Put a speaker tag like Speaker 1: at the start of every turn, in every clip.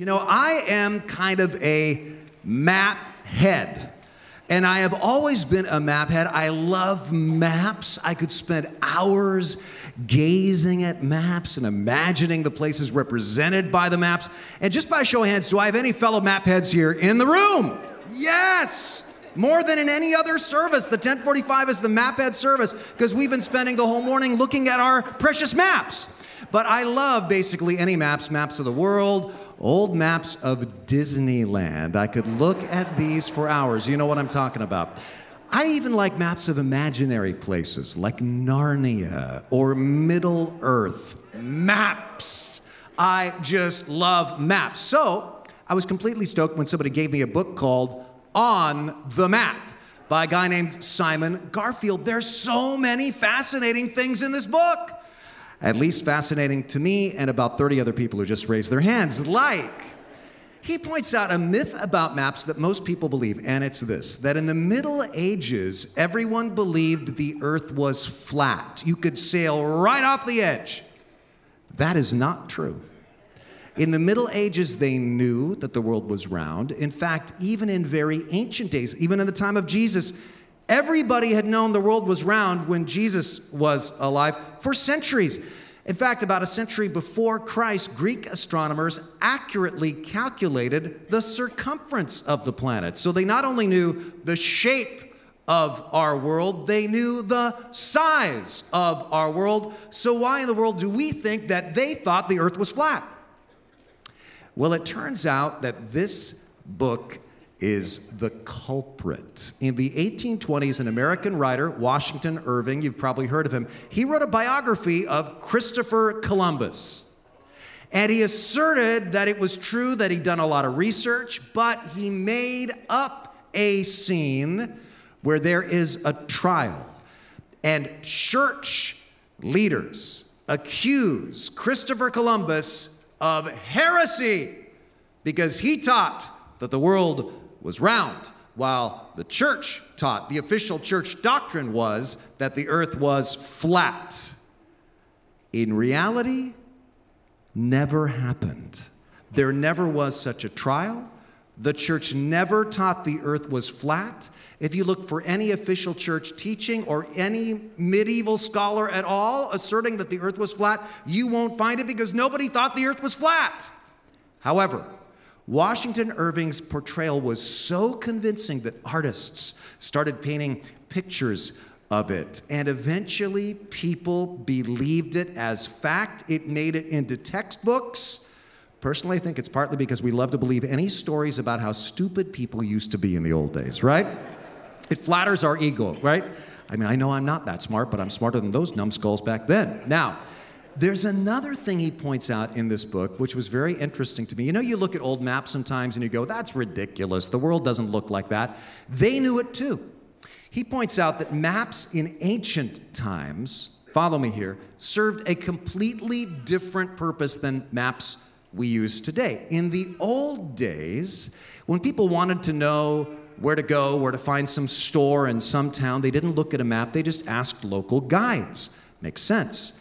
Speaker 1: You know, I am kind of a map head. And I have always been a map head. I love maps. I could spend hours gazing at maps and imagining the places represented by the maps. And just by show of hands, do I have any fellow map heads here in the room? Yes! More than in any other service. The 1045 is the map head service because we've been spending the whole morning looking at our precious maps. But I love basically any maps, maps of the world, old maps of Disneyland. I could look at these for hours. You know what I'm talking about. I even like maps of imaginary places like Narnia or Middle Earth. Maps. I just love maps. So I was completely stoked when somebody gave me a book called On the Map by a guy named Simon Garfield. There's so many fascinating things in this book at least fascinating to me and about 30 other people who just raised their hands. Like, he points out a myth about maps that most people believe, and it's this that in the Middle Ages, everyone believed the earth was flat. You could sail right off the edge. That is not true. In the Middle Ages, they knew that the world was round. In fact, even in very ancient days, even in the time of Jesus, Everybody had known the world was round when Jesus was alive for centuries. In fact, about a century before Christ, Greek astronomers accurately calculated the circumference of the planet. So they not only knew the shape of our world, they knew the size of our world. So, why in the world do we think that they thought the earth was flat? Well, it turns out that this book is the culprit. In the 1820s, an American writer, Washington Irving, you've probably heard of him, he wrote a biography of Christopher Columbus. And he asserted that it was true that he'd done a lot of research, but he made up a scene where there is a trial. And church leaders accuse Christopher Columbus of heresy because he taught that the world was round, while the church taught, the official church doctrine was that the earth was flat. In reality, never happened. There never was such a trial. The church never taught the earth was flat. If you look for any official church teaching or any medieval scholar at all asserting that the earth was flat, you won't find it because nobody thought the earth was flat. However, Washington Irving's portrayal was so convincing that artists started painting pictures of it. And eventually, people believed it as fact. It made it into textbooks. Personally, I think it's partly because we love to believe any stories about how stupid people used to be in the old days, right? It flatters our ego, right? I mean, I know I'm not that smart, but I'm smarter than those numbskulls back then. Now, there's another thing he points out in this book, which was very interesting to me. You know, you look at old maps sometimes and you go, that's ridiculous. The world doesn't look like that. They knew it too. He points out that maps in ancient times, follow me here, served a completely different purpose than maps we use today. In the old days, when people wanted to know where to go, where to find some store in some town, they didn't look at a map, they just asked local guides. Makes sense.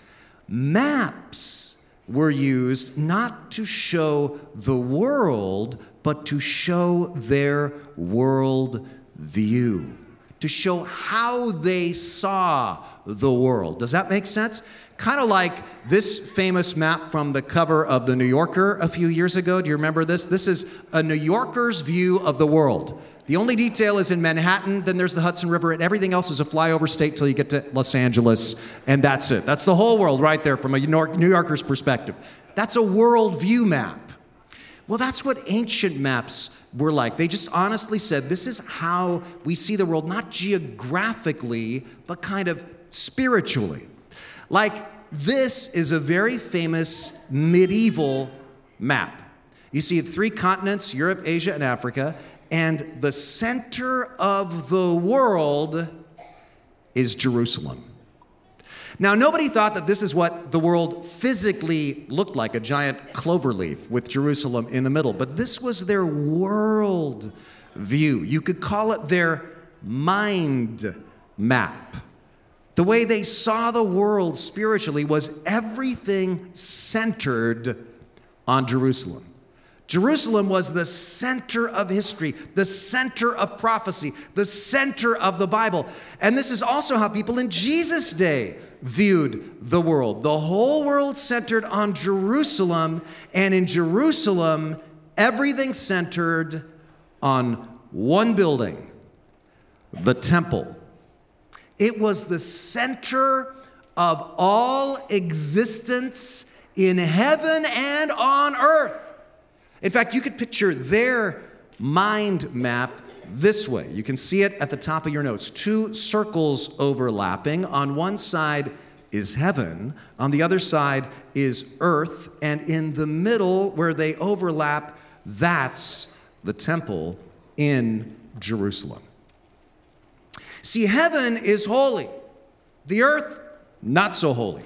Speaker 1: Maps were used not to show the world, but to show their world view, to show how they saw the world. Does that make sense? Kind of like this famous map from the cover of The New Yorker a few years ago. Do you remember this? This is a New Yorker's view of the world. The only detail is in Manhattan, then there's the Hudson River, and everything else is a flyover state till you get to Los Angeles, and that's it. That's the whole world right there from a New Yorker's perspective. That's a worldview map. Well, that's what ancient maps were like. They just honestly said this is how we see the world, not geographically, but kind of spiritually. Like, this is a very famous medieval map. You see three continents Europe, Asia, and Africa and the center of the world is Jerusalem. Now, nobody thought that this is what the world physically looked like a giant clover leaf with Jerusalem in the middle, but this was their world view. You could call it their mind map. The way they saw the world spiritually was everything centered on Jerusalem. Jerusalem was the center of history, the center of prophecy, the center of the Bible. And this is also how people in Jesus' day viewed the world. The whole world centered on Jerusalem, and in Jerusalem, everything centered on one building the temple. It was the center of all existence in heaven and on earth. In fact, you could picture their mind map this way. You can see it at the top of your notes two circles overlapping. On one side is heaven, on the other side is earth, and in the middle, where they overlap, that's the temple in Jerusalem. See, heaven is holy, the earth, not so holy.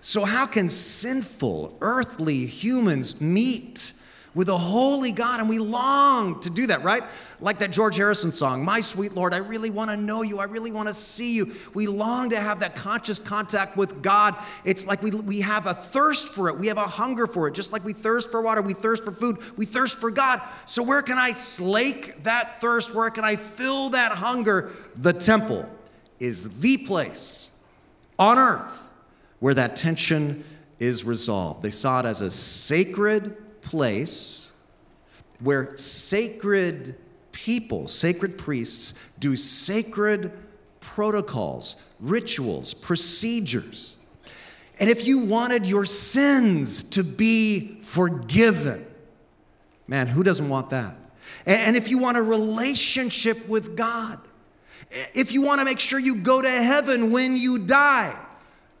Speaker 1: So, how can sinful, earthly humans meet with a holy God? And we long to do that, right? Like that George Harrison song, My Sweet Lord, I really want to know you. I really want to see you. We long to have that conscious contact with God. It's like we, we have a thirst for it, we have a hunger for it. Just like we thirst for water, we thirst for food, we thirst for God. So, where can I slake that thirst? Where can I fill that hunger? The temple is the place on earth where that tension is resolved. They saw it as a sacred place where sacred people, sacred priests, do sacred protocols, rituals, procedures. And if you wanted your sins to be forgiven, man, who doesn't want that? And if you want a relationship with God, if you want to make sure you go to heaven when you die,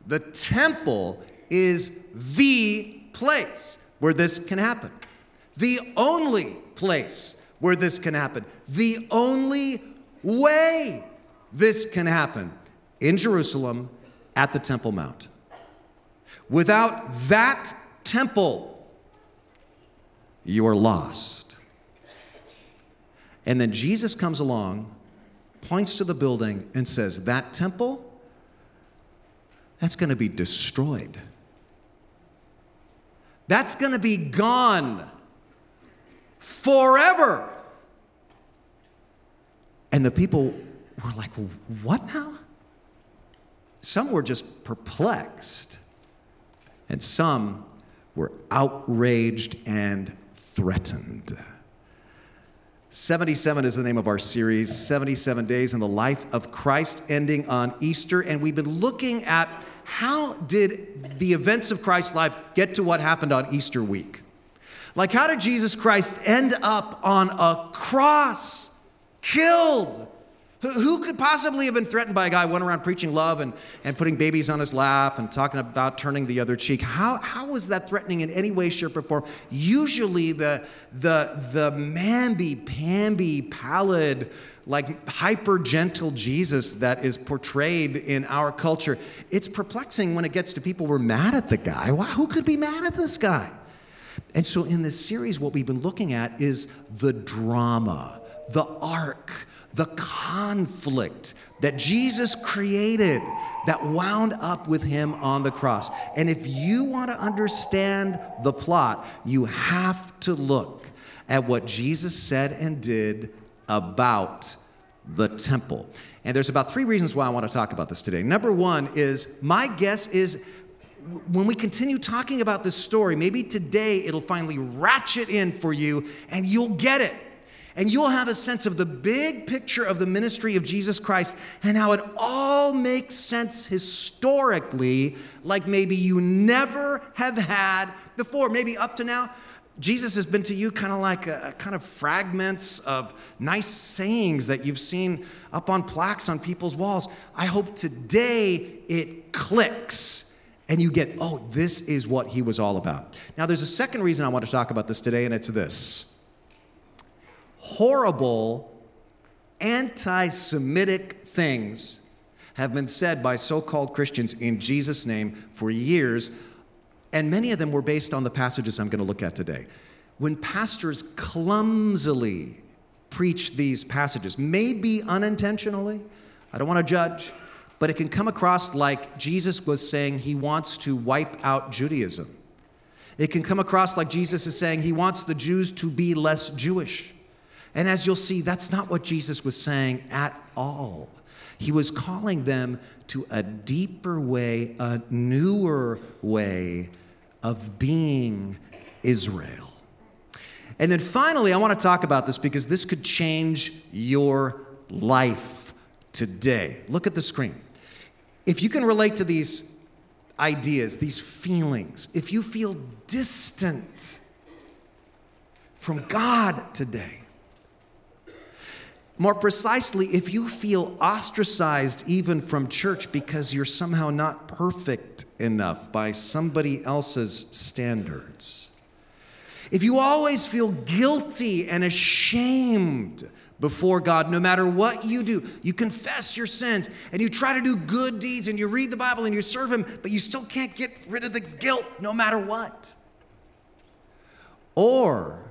Speaker 1: the temple is the place where this can happen. The only place where this can happen. The only way this can happen in Jerusalem at the Temple Mount. Without that temple, you are lost. And then Jesus comes along, points to the building, and says, That temple that's going to be destroyed. That's going to be gone forever. And the people were like, What now? Some were just perplexed, and some were outraged and threatened. 77 is the name of our series 77 Days in the Life of Christ, ending on Easter. And we've been looking at how did the events of Christ's life get to what happened on Easter week? Like, how did Jesus Christ end up on a cross, killed? Who could possibly have been threatened by a guy who went around preaching love and, and putting babies on his lap and talking about turning the other cheek? How, how was that threatening in any way, shape, or form? Usually, the, the, the mamby pamby, pallid, like hyper gentle Jesus that is portrayed in our culture, it's perplexing when it gets to people who are mad at the guy. Why, who could be mad at this guy? And so, in this series, what we've been looking at is the drama, the arc the conflict that Jesus created that wound up with him on the cross. And if you want to understand the plot, you have to look at what Jesus said and did about the temple. And there's about three reasons why I want to talk about this today. Number one is my guess is when we continue talking about this story, maybe today it'll finally ratchet in for you and you'll get it and you'll have a sense of the big picture of the ministry of Jesus Christ and how it all makes sense historically, like maybe you never have had before. Maybe up to now, Jesus has been to you kind of like a, a, kind of fragments of nice sayings that you've seen up on plaques on people's walls. I hope today it clicks and you get, oh, this is what he was all about. Now, there's a second reason I want to talk about this today, and it's this horrible anti Semitic things have been said by so called Christians in Jesus' name for years, and many of them were based on the passages I'm going to look at today. When pastors clumsily preach these passages, maybe unintentionally, I don't want to judge, but it can come across like Jesus was saying he wants to wipe out Judaism. It can come across like Jesus is saying he wants the Jews to be less Jewish. And as you'll see, that's not what Jesus was saying at all. He was calling them to a deeper way, a newer way of being Israel. And then finally, I want to talk about this because this could change your life today. Look at the screen. If you can relate to these ideas, these feelings, if you feel distant from God today, more precisely, if you feel ostracized even from church because you're somehow not perfect enough by somebody else's standards, if you always feel guilty and ashamed before God, no matter what you do, you confess your sins and you try to do good deeds and you read the Bible and you serve Him, but you still can't get rid of the guilt no matter what. Or,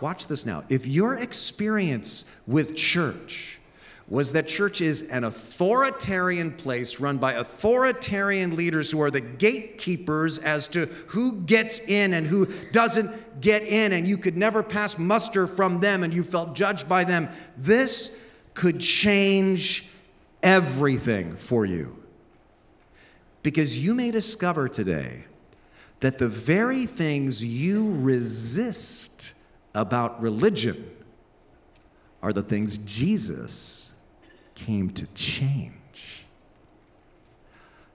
Speaker 1: watch this now, if your experience with church, was that church is an authoritarian place run by authoritarian leaders who are the gatekeepers as to who gets in and who doesn't get in, and you could never pass muster from them and you felt judged by them. This could change everything for you. Because you may discover today that the very things you resist about religion are the things Jesus came to change.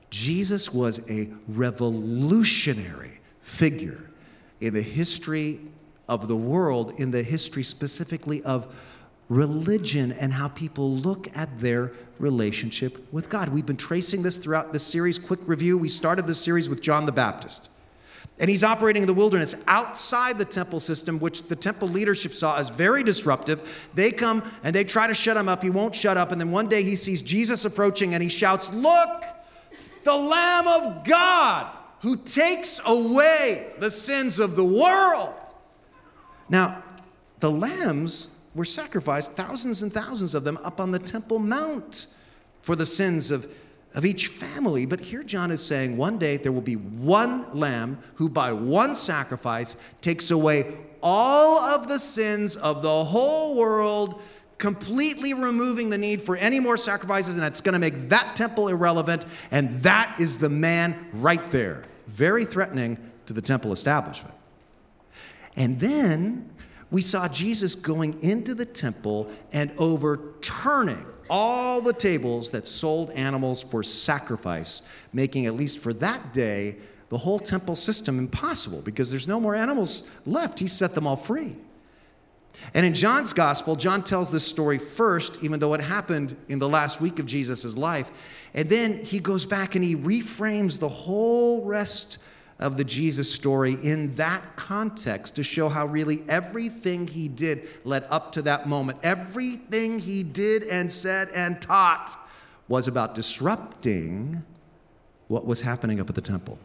Speaker 1: Jesus was a revolutionary figure in the history of the world, in the history specifically of religion and how people look at their relationship with God. We've been tracing this throughout this series. Quick review we started this series with John the Baptist. And he's operating in the wilderness outside the temple system, which the temple leadership saw as very disruptive. They come and they try to shut him up. He won't shut up. And then one day he sees Jesus approaching and he shouts, Look, the Lamb of God who takes away the sins of the world. Now, the lambs were sacrificed, thousands and thousands of them, up on the Temple Mount for the sins of of each family. But here John is saying one day there will be one lamb who, by one sacrifice, takes away all of the sins of the whole world, completely removing the need for any more sacrifices, and it's going to make that temple irrelevant. And that is the man right there. Very threatening to the temple establishment. And then we saw Jesus going into the temple and overturning all the tables that sold animals for sacrifice, making, at least for that day, the whole temple system impossible because there's no more animals left. He set them all free. And in John's gospel, John tells this story first, even though it happened in the last week of Jesus' life. And then he goes back and he reframes the whole rest of the Jesus story in that context to show how really everything he did led up to that moment. Everything he did and said and taught was about disrupting what was happening up at the temple.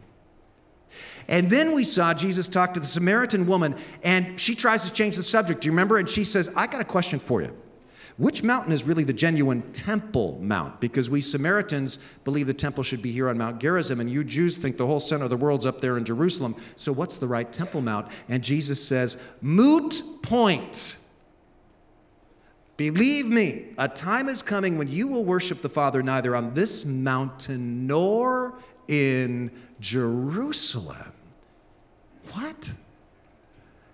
Speaker 1: And then we saw Jesus talk to the Samaritan woman, and she tries to change the subject. Do you remember? And she says, I got a question for you. Which mountain is really the genuine temple mount? Because we Samaritans believe the temple should be here on Mount Gerizim, and you Jews think the whole center of the world's up there in Jerusalem. So, what's the right temple mount? And Jesus says, Moot point. Believe me, a time is coming when you will worship the Father neither on this mountain nor in Jerusalem. What?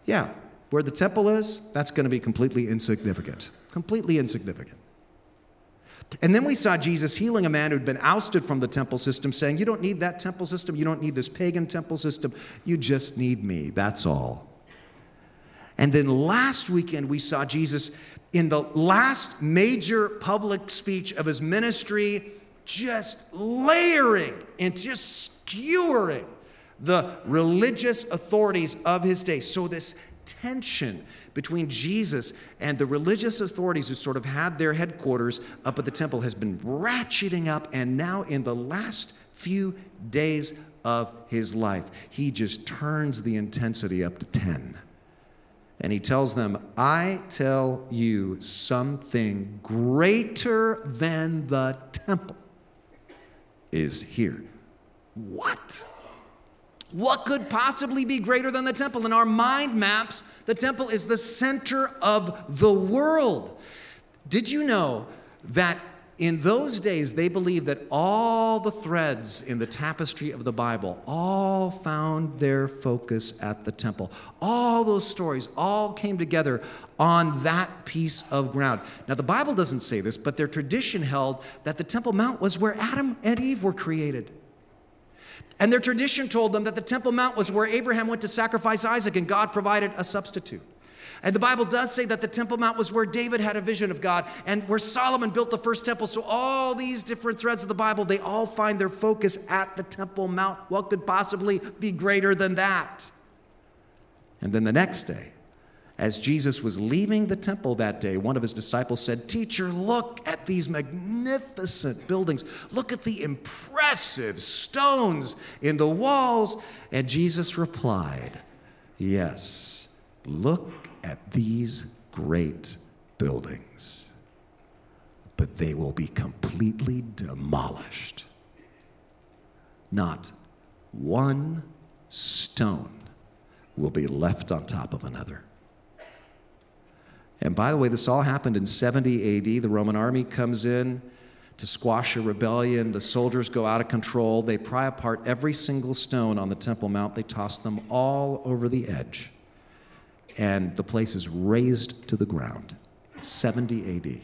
Speaker 1: Yeah, where the temple is, that's going to be completely insignificant completely insignificant. And then we saw Jesus healing a man who'd been ousted from the temple system, saying, You don't need that temple system. You don't need this pagan temple system. You just need me. That's all. And then last weekend, we saw Jesus in the last major public speech of his ministry, just layering and just skewering the religious authorities of his day. So, this tension between Jesus and the religious authorities who sort of had their headquarters up at the temple has been ratcheting up, and now in the last few days of his life, he just turns the intensity up to 10. And he tells them, I tell you something greater than the temple is here. What? What could possibly be greater than the temple? In our mind maps, the temple is the center of the world. Did you know that in those days they believed that all the threads in the tapestry of the Bible all found their focus at the temple? All those stories all came together on that piece of ground. Now, the Bible doesn't say this, but their tradition held that the Temple Mount was where Adam and Eve were created. And their tradition told them that the Temple Mount was where Abraham went to sacrifice Isaac and God provided a substitute. And the Bible does say that the Temple Mount was where David had a vision of God and where Solomon built the first temple. So, all these different threads of the Bible, they all find their focus at the Temple Mount. What could possibly be greater than that? And then the next day, as Jesus was leaving the temple that day, one of his disciples said, Teacher, look at these magnificent buildings. Look at the impressive stones in the walls. And Jesus replied, Yes, look at these great buildings, but they will be completely demolished. Not one stone will be left on top of another. And by the way, this all happened in 70 AD. The Roman army comes in to squash a rebellion. The soldiers go out of control. They pry apart every single stone on the Temple Mount, they toss them all over the edge and the place is razed to the ground. 70 AD.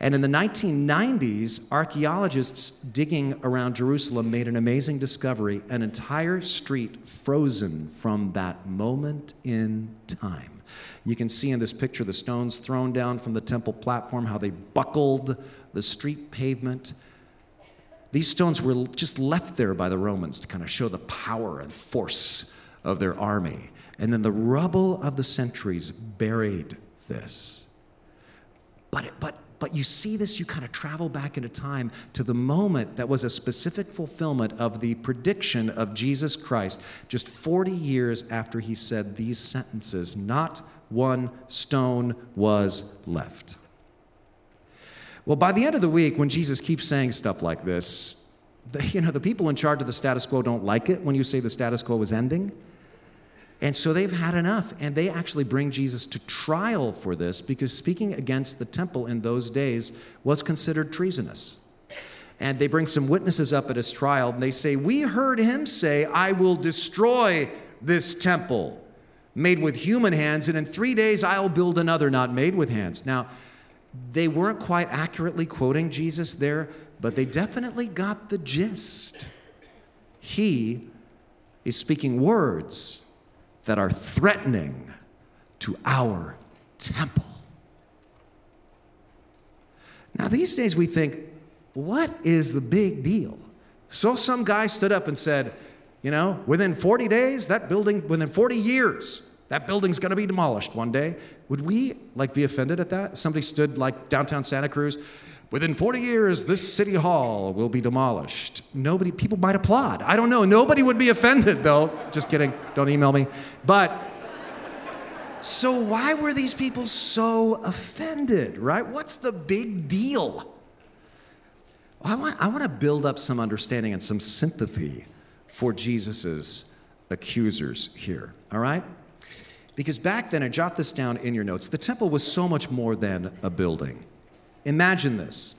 Speaker 1: And in the 1990s, archaeologists digging around Jerusalem made an amazing discovery an entire street frozen from that moment in time. You can see in this picture the stones thrown down from the temple platform, how they buckled the street pavement. These stones were just left there by the Romans to kind of show the power and force of their army. And then the rubble of the centuries buried this. But, but, but you see this, you kind of travel back into time to the moment that was a specific fulfillment of the prediction of Jesus Christ just 40 years after he said these sentences not one stone was left. Well, by the end of the week, when Jesus keeps saying stuff like this, the, you know, the people in charge of the status quo don't like it when you say the status quo is ending. And so they've had enough, and they actually bring Jesus to trial for this because speaking against the temple in those days was considered treasonous. And they bring some witnesses up at his trial, and they say, We heard him say, I will destroy this temple made with human hands, and in three days I'll build another not made with hands. Now, they weren't quite accurately quoting Jesus there, but they definitely got the gist. He is speaking words that are threatening to our temple. Now, these days we think, what is the big deal? So some guy stood up and said, you know, within 40 days, that building, within 40 years, that building's gonna be demolished one day. Would we like be offended at that? Somebody stood like downtown Santa Cruz, Within 40 years, this city hall will be demolished. Nobody, people might applaud. I don't know. Nobody would be offended, though. Just kidding. Don't email me. But so, why were these people so offended, right? What's the big deal? I want, I want to build up some understanding and some sympathy for Jesus's accusers here, all right? Because back then, I jot this down in your notes, the temple was so much more than a building. Imagine this.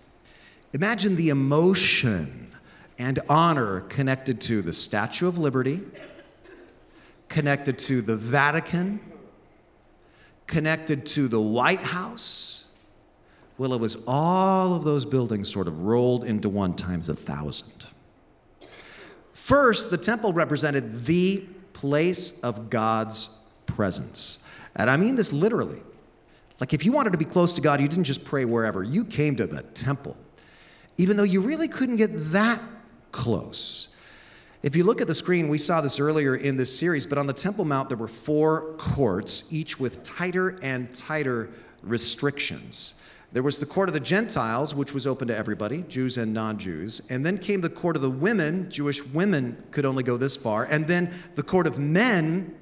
Speaker 1: Imagine the emotion and honor connected to the Statue of Liberty, connected to the Vatican, connected to the White House. Well, it was all of those buildings sort of rolled into one times a thousand. First, the temple represented the place of God's presence. And I mean this literally. Like if you wanted to be close to God, you didn't just pray wherever, you came to the temple, even though you really couldn't get that close. If you look at the screen, we saw this earlier in this series, but on the Temple Mount, there were four courts, each with tighter and tighter restrictions. There was the court of the Gentiles, which was open to everybody, Jews and non Jews. And then came the court of the women. Jewish women could only go this far. And then the court of men,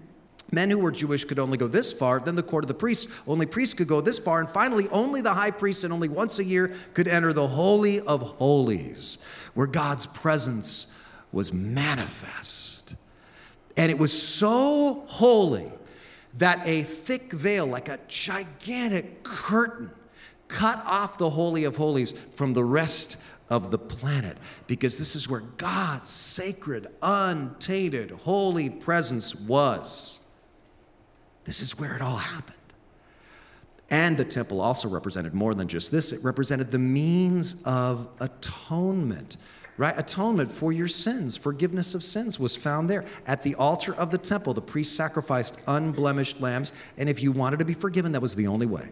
Speaker 1: Men who were Jewish could only go this far. Then the court of the priests, only priests could go this far. And finally, only the high priest and only once a year could enter the Holy of Holies, where God's presence was manifest. And it was so holy that a thick veil, like a gigantic curtain, cut off the Holy of Holies from the rest of the planet because this is where God's sacred, untainted, holy presence was. This is where it all happened. And the temple also represented more than just this, it represented the means of atonement. Right? Atonement for your sins, forgiveness of sins was found there. At the altar of the temple, the priest sacrificed unblemished lambs, and if you wanted to be forgiven, that was the only way.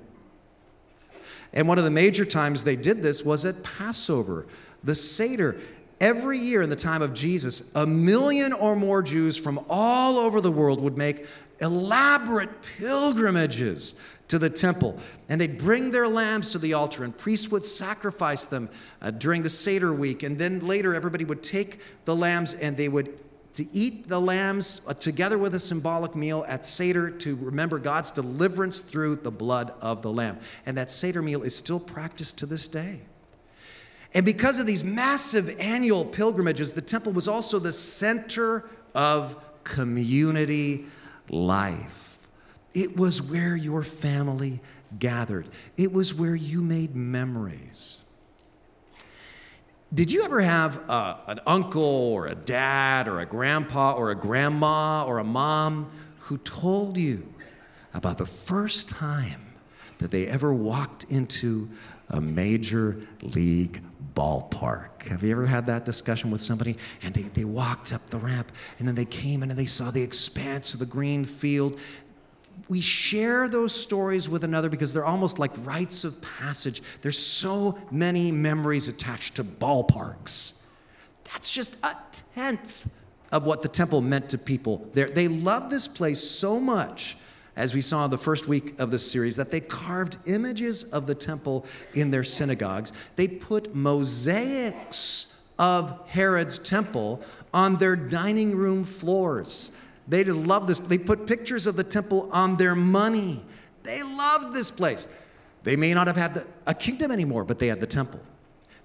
Speaker 1: And one of the major times they did this was at Passover, the Seder. Every year in the time of Jesus, a million or more Jews from all over the world would make elaborate pilgrimages to the temple. And they'd bring their lambs to the altar, and priests would sacrifice them uh, during the Seder week. And then later, everybody would take the lambs and they would to eat the lambs uh, together with a symbolic meal at Seder to remember God's deliverance through the blood of the lamb. And that Seder meal is still practiced to this day. And because of these massive annual pilgrimages, the temple was also the center of community life. It was where your family gathered, it was where you made memories. Did you ever have a, an uncle or a dad or a grandpa or a grandma or a mom who told you about the first time that they ever walked into a major league ballpark. Have you ever had that discussion with somebody? And they, they walked up the ramp and then they came in and they saw the expanse of the green field we share those stories with another because they're almost like rites of passage. There's so many memories attached to ballparks. That's just a tenth of what the temple meant to people there. They loved this place so much, as we saw the first week of this series, that they carved images of the temple in their synagogues. They put mosaics of Herod's temple on their dining room floors. They loved this. They put pictures of the temple on their money. They loved this place. They may not have had the, a kingdom anymore, but they had the temple.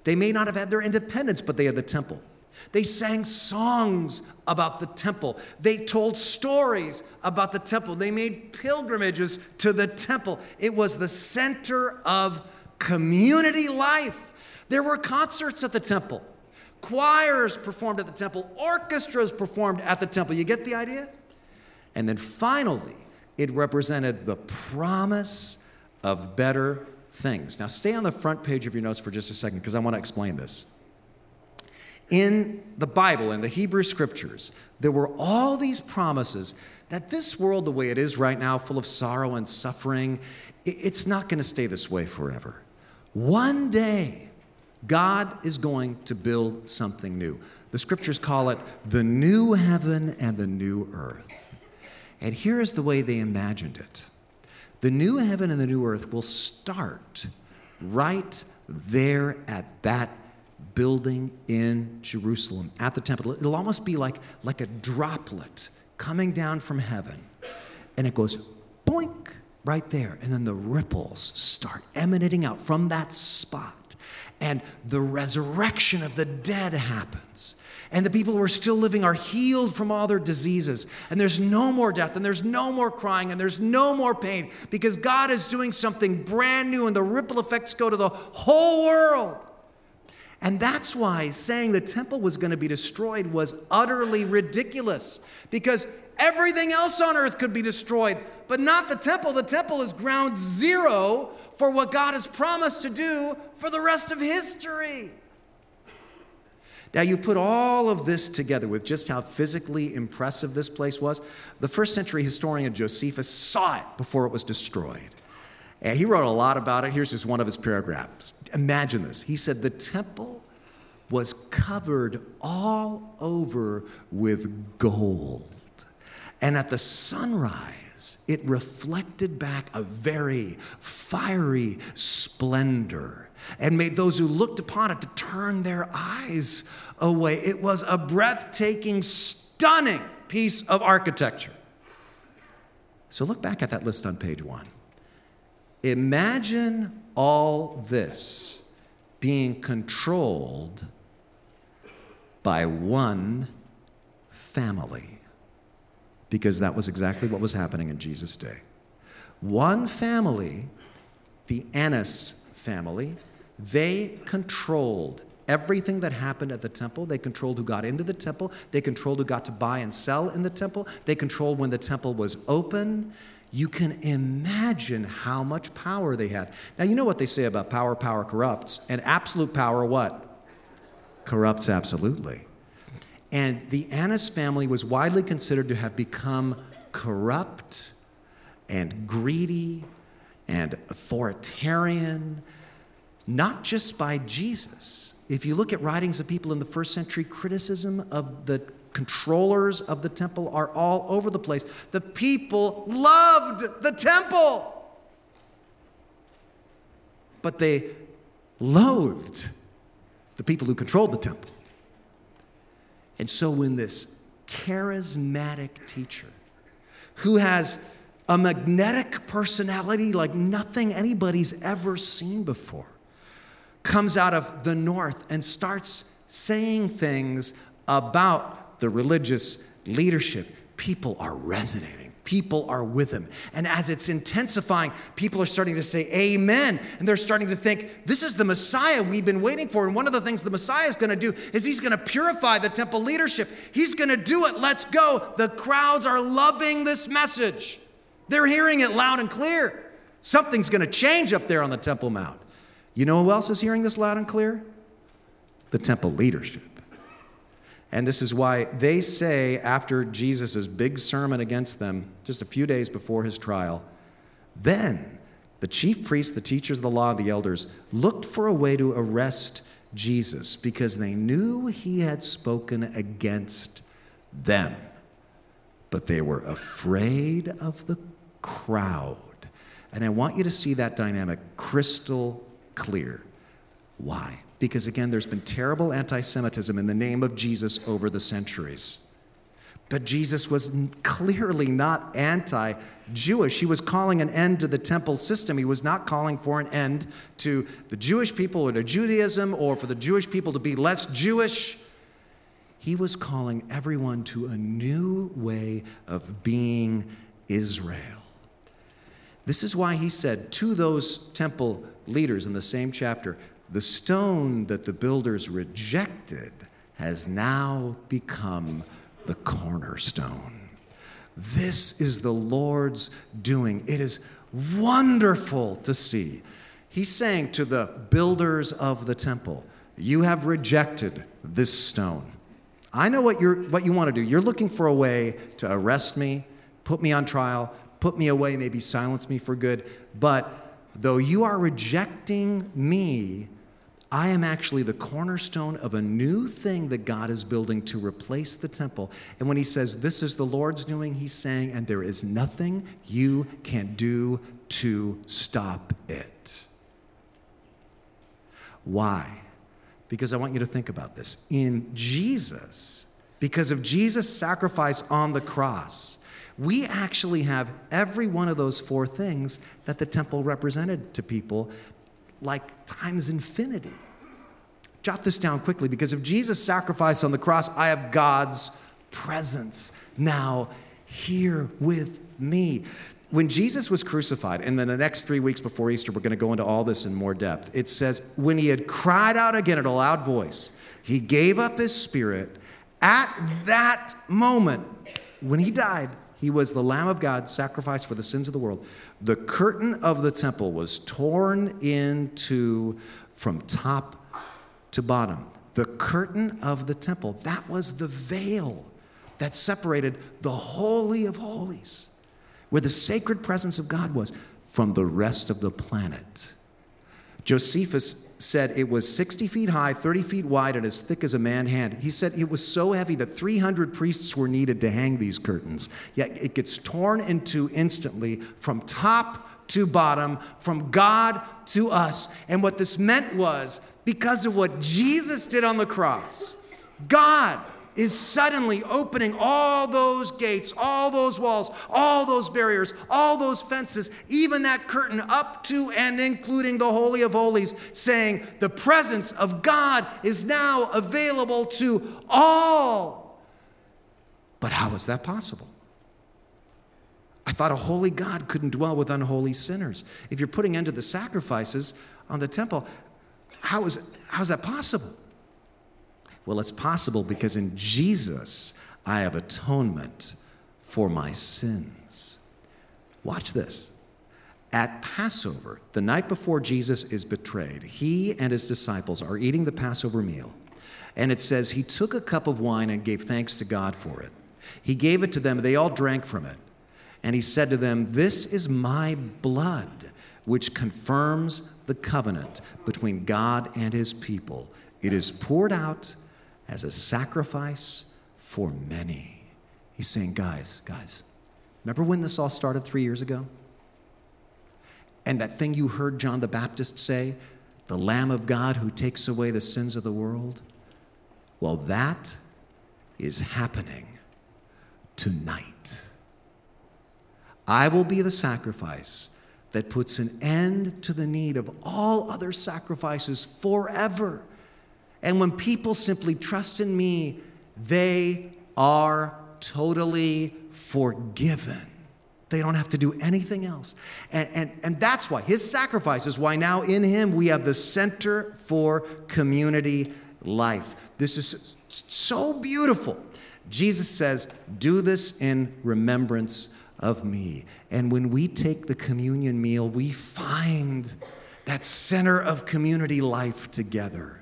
Speaker 1: They may not have had their independence, but they had the temple. They sang songs about the temple. They told stories about the temple. They made pilgrimages to the temple. It was the center of community life. There were concerts at the temple. Choirs performed at the temple, orchestras performed at the temple. You get the idea? And then finally, it represented the promise of better things. Now, stay on the front page of your notes for just a second because I want to explain this. In the Bible, in the Hebrew scriptures, there were all these promises that this world, the way it is right now, full of sorrow and suffering, it's not going to stay this way forever. One day, God is going to build something new. The scriptures call it the new heaven and the new earth. And here is the way they imagined it the new heaven and the new earth will start right there at that building in Jerusalem, at the temple. It'll almost be like, like a droplet coming down from heaven. And it goes boink right there. And then the ripples start emanating out from that spot and the resurrection of the dead happens. And the people who are still living are healed from all their diseases. And there's no more death, and there's no more crying, and there's no more pain because God is doing something brand new, and the ripple effects go to the whole world. And that's why saying the temple was going to be destroyed was utterly ridiculous because everything else on earth could be destroyed, but not the temple. The temple is ground zero for what God has promised to do for the rest of history. Now, you put all of this together with just how physically impressive this place was. The first century historian Josephus saw it before it was destroyed. And he wrote a lot about it. Here's just one of his paragraphs. Imagine this. He said, The temple was covered all over with gold. And at the sunrise, it reflected back a very fiery splendor and made those who looked upon it to turn their eyes away. It was a breathtaking, stunning piece of architecture. So look back at that list on page one. Imagine all this being controlled by one family. Because that was exactly what was happening in Jesus' day. One family, the Annas family, they controlled everything that happened at the temple. They controlled who got into the temple. They controlled who got to buy and sell in the temple. They controlled when the temple was open. You can imagine how much power they had. Now, you know what they say about power, power corrupts, and absolute power, what? Corrupts absolutely. And the Annas family was widely considered to have become corrupt and greedy and authoritarian, not just by Jesus. If you look at writings of people in the first century, criticism of the controllers of the temple are all over the place. The people loved the temple, but they loathed the people who controlled the temple. And so when this charismatic teacher who has a magnetic personality like nothing anybody's ever seen before comes out of the north and starts saying things about the religious leadership, people are resonating. People are with him. And as it's intensifying, people are starting to say amen. And they're starting to think, this is the Messiah we've been waiting for. And one of the things the Messiah is going to do is he's going to purify the temple leadership. He's going to do it. Let's go. The crowds are loving this message. They're hearing it loud and clear. Something's going to change up there on the Temple Mount. You know who else is hearing this loud and clear? The temple leadership. And this is why they say, after Jesus' big sermon against them, just a few days before his trial, then the chief priests, the teachers of the law, the elders looked for a way to arrest Jesus because they knew he had spoken against them. But they were afraid of the crowd. And I want you to see that dynamic crystal clear. Why? Because again, there's been terrible anti Semitism in the name of Jesus over the centuries. But Jesus was clearly not anti Jewish. He was calling an end to the temple system. He was not calling for an end to the Jewish people or to Judaism or for the Jewish people to be less Jewish. He was calling everyone to a new way of being Israel. This is why he said to those temple leaders in the same chapter, the stone that the builders rejected has now become the cornerstone. This is the Lord's doing. It is wonderful to see. He's saying to the builders of the temple, You have rejected this stone. I know what, you're, what you want to do. You're looking for a way to arrest me, put me on trial, put me away, maybe silence me for good. But though you are rejecting me, I am actually the cornerstone of a new thing that God is building to replace the temple. And when he says, This is the Lord's doing, he's saying, And there is nothing you can do to stop it. Why? Because I want you to think about this. In Jesus, because of Jesus' sacrifice on the cross, we actually have every one of those four things that the temple represented to people like times infinity. Jot this down quickly because if Jesus sacrificed on the cross, I have God's presence now here with me. When Jesus was crucified, and then the next three weeks before Easter, we're going to go into all this in more depth. It says, when he had cried out again at a loud voice, he gave up his spirit. At that moment, when he died, he was the Lamb of God sacrificed for the sins of the world. The curtain of the temple was torn into from top to bottom. The curtain of the temple, that was the veil that separated the Holy of Holies, where the sacred presence of God was, from the rest of the planet. Josephus said it was 60 feet high, 30 feet wide, and as thick as a man's hand. He said it was so heavy that 300 priests were needed to hang these curtains. Yet it gets torn into instantly from top to bottom, from God to us. And what this meant was because of what Jesus did on the cross, God is suddenly opening all those gates, all those walls, all those barriers, all those fences, even that curtain up to and including the Holy of Holies, saying, The presence of God is now available to all. But how is that possible? I thought a holy God couldn't dwell with unholy sinners. If you're putting end to the sacrifices on the temple, how is, how is that possible? Well, it's possible because in Jesus, I have atonement for my sins. Watch this. At Passover, the night before Jesus is betrayed, he and his disciples are eating the Passover meal. And it says, He took a cup of wine and gave thanks to God for it. He gave it to them, and they all drank from it. And he said to them, This is my blood, which confirms the covenant between God and his people. It is poured out as a sacrifice for many. He's saying, guys, guys, remember when this all started three years ago? And that thing you heard John the Baptist say, the Lamb of God who takes away the sins of the world? Well, that is happening tonight. I will be the sacrifice that puts an end to the need of all other sacrifices forever. And when people simply trust in me, they are totally forgiven. They don't have to do anything else. And, and, and that's why his sacrifice is why now in him we have the center for community life. This is so beautiful. Jesus says, Do this in remembrance of me. And when we take the communion meal, we find that center of community life together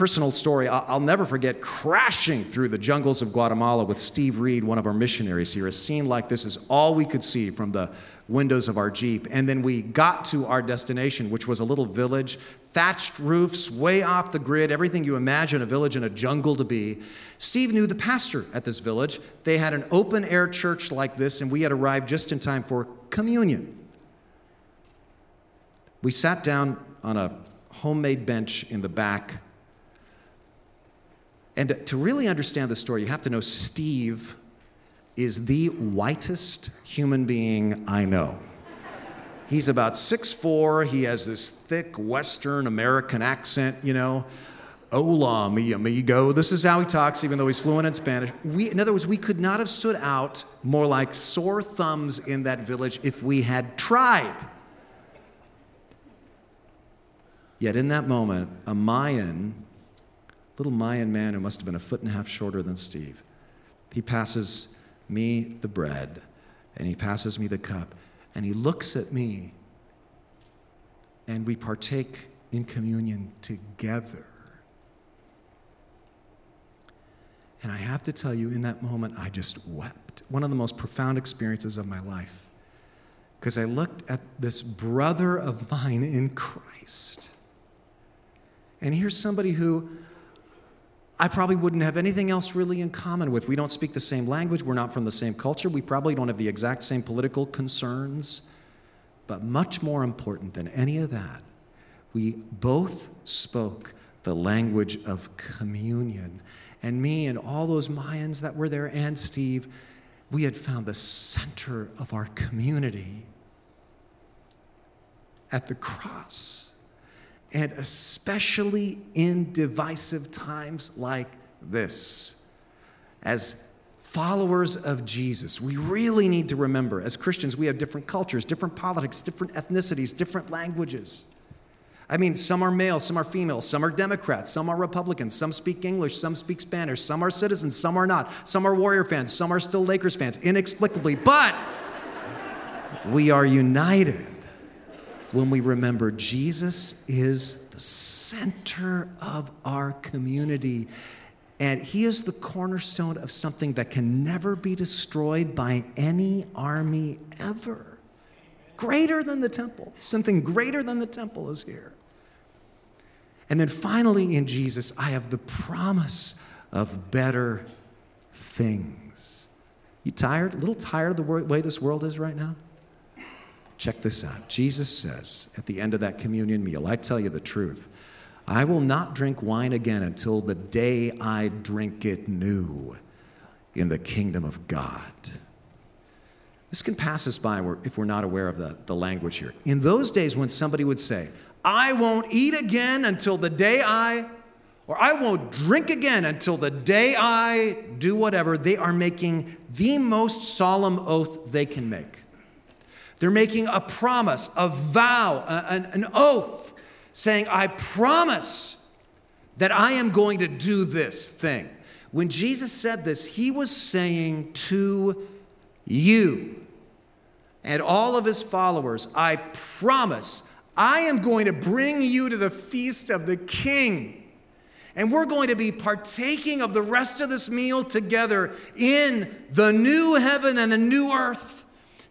Speaker 1: personal story. I'll never forget crashing through the jungles of Guatemala with Steve Reed, one of our missionaries here. A scene like this is all we could see from the windows of our Jeep. And then we got to our destination, which was a little village, thatched roofs, way off the grid, everything you imagine a village in a jungle to be. Steve knew the pastor at this village. They had an open air church like this, and we had arrived just in time for communion. We sat down on a homemade bench in the back and to really understand the story, you have to know Steve is the whitest human being I know. He's about 6'4. He has this thick Western American accent, you know. Hola, mi amigo. This is how he talks, even though he's fluent in Spanish. We, in other words, we could not have stood out more like sore thumbs in that village if we had tried. Yet in that moment, a Mayan little Mayan man who must have been a foot and a half shorter than Steve. He passes me the bread and he passes me the cup and he looks at me and we partake in communion together. And I have to tell you, in that moment, I just wept. One of the most profound experiences of my life. Because I looked at this brother of mine in Christ. And here's somebody who I probably wouldn't have anything else really in common with. We don't speak the same language, we're not from the same culture, we probably don't have the exact same political concerns. But much more important than any of that, we both spoke the language of communion. And me and all those Mayans that were there, and Steve, we had found the center of our community at the cross. And especially in divisive times like this, as followers of Jesus, we really need to remember as Christians, we have different cultures, different politics, different ethnicities, different languages. I mean, some are male, some are female, some are Democrats, some are Republicans, some speak English, some speak Spanish, some are citizens, some are not, some are Warrior fans, some are still Lakers fans, inexplicably. But we are united when we remember Jesus is the center of our community. And he is the cornerstone of something that can never be destroyed by any army ever. Greater than the temple. Something greater than the temple is here. And then finally, in Jesus, I have the promise of better things. You tired? A little tired of the way this world is right now? Check this out. Jesus says at the end of that communion meal, I tell you the truth, I will not drink wine again until the day I drink it new in the kingdom of God. This can pass us by if we're not aware of the, the language here. In those days, when somebody would say, I won't eat again until the day I, or I won't drink again until the day I do whatever, they are making the most solemn oath they can make. They're making a promise, a vow, an, an oath, saying, I promise that I am going to do this thing. When Jesus said this, he was saying to you and all of his followers, I promise I am going to bring you to the feast of the King. And we're going to be partaking of the rest of this meal together in the new heaven and the new earth.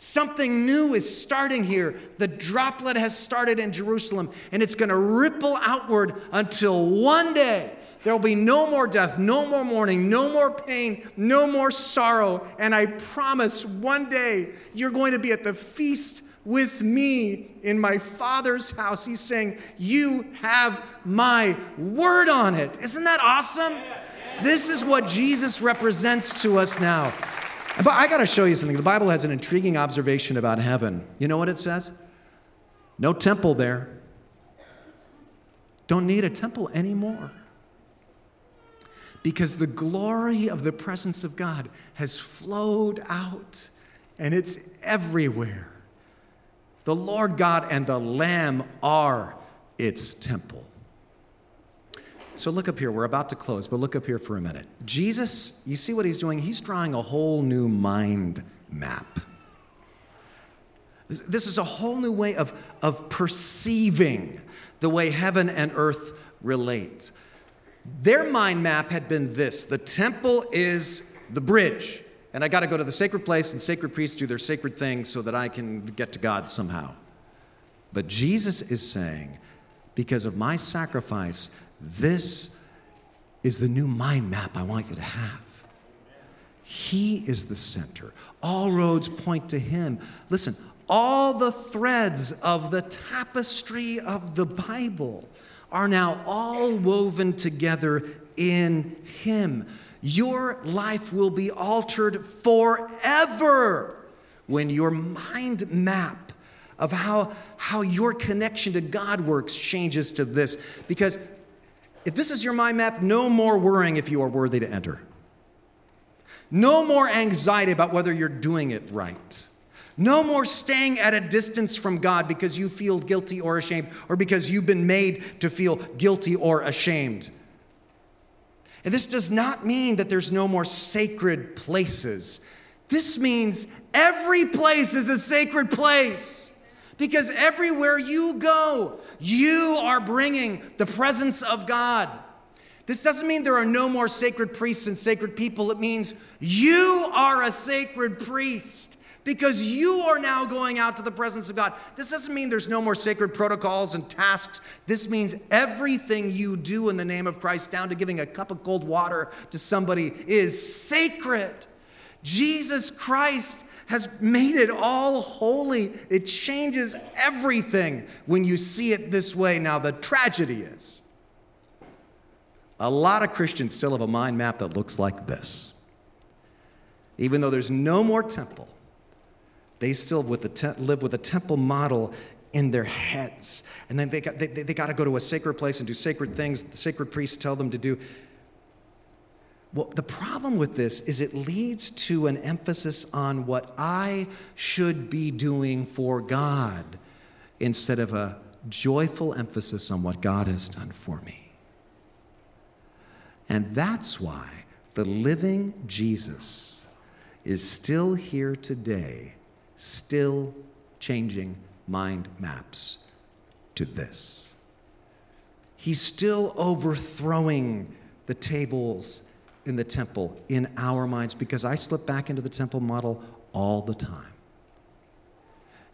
Speaker 1: Something new is starting here. The droplet has started in Jerusalem, and it's going to ripple outward until one day there will be no more death, no more mourning, no more pain, no more sorrow. And I promise one day you're going to be at the feast with me in my Father's house. He's saying, You have my word on it. Isn't that awesome? This is what Jesus represents to us now. But I got to show you something. The Bible has an intriguing observation about heaven. You know what it says? No temple there. Don't need a temple anymore. Because the glory of the presence of God has flowed out and it's everywhere. The Lord God and the Lamb are its temple. So look up here. We're about to close, but look up here for a minute. Jesus, you see what he's doing? He's drawing a whole new mind map. This is a whole new way of, of perceiving the way heaven and earth relate. Their mind map had been this the temple is the bridge and I got to go to the sacred place, and sacred priests do their sacred things so that I can get to God somehow. But Jesus is saying, because of my sacrifice, this is the new mind map I want you to have. He is the center. All roads point to Him. Listen, all the threads of the tapestry of the Bible are now all woven together in Him. Your life will be altered forever when your mind map of how, how your connection to God works changes to this. Because if this is your mind map, no more worrying if you are worthy to enter. No more anxiety about whether you're doing it right. No more staying at a distance from God because you feel guilty or ashamed, or because you've been made to feel guilty or ashamed. And this does not mean that there's no more sacred places. This means every place is a sacred place. Because everywhere you go, you are bringing the presence of God. This doesn't mean there are no more sacred priests and sacred people. It means you are a sacred priest because you are now going out to the presence of God. This doesn't mean there's no more sacred protocols and tasks. This means everything you do in the name of Christ, down to giving a cup of cold water to somebody, is sacred. Jesus Christ has made it all holy. It changes everything when you see it this way. Now, the tragedy is a lot of Christians still have a mind map that looks like this. Even though there's no more temple, they still with the te- live with a temple model in their heads. And then they got, they, they got to go to a sacred place and do sacred things the sacred priests tell them to do. Well, the problem with this is it leads to an emphasis on what I should be doing for God instead of a joyful emphasis on what God has done for me. And that's why the living Jesus is still here today still changing mind maps to this. He's still overthrowing the tables in the temple in our minds because I slip back into the temple model all the time.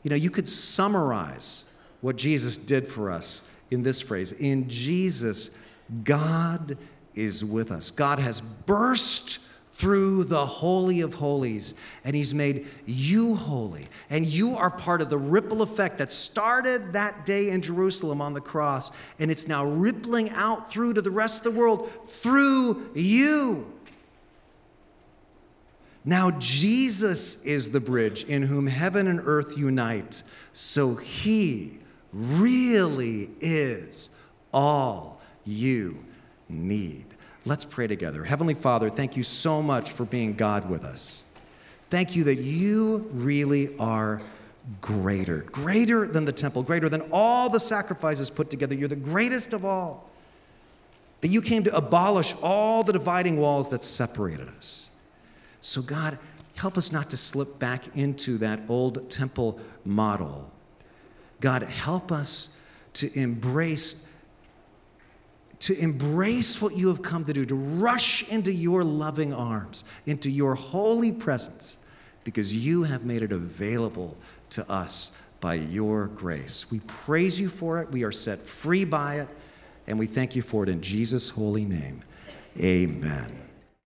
Speaker 1: You know, you could summarize what Jesus did for us in this phrase In Jesus, God is with us. God has burst through the Holy of Holies, and He's made you holy. And you are part of the ripple effect that started that day in Jerusalem on the cross, and it's now rippling out through to the rest of the world through you. Now, Jesus is the bridge in whom heaven and earth unite. So He really is all you need. Let's pray together. Heavenly Father, thank you so much for being God with us. Thank you that you really are greater, greater than the temple, greater than all the sacrifices put together. You're the greatest of all. That you came to abolish all the dividing walls that separated us. So, God, help us not to slip back into that old temple model. God, help us to embrace to embrace what you have come to do, to rush into your loving arms, into your holy presence, because you have made it available to us by your grace. We praise you for it. We are set free by it, and we thank you for it in Jesus' holy name. Amen.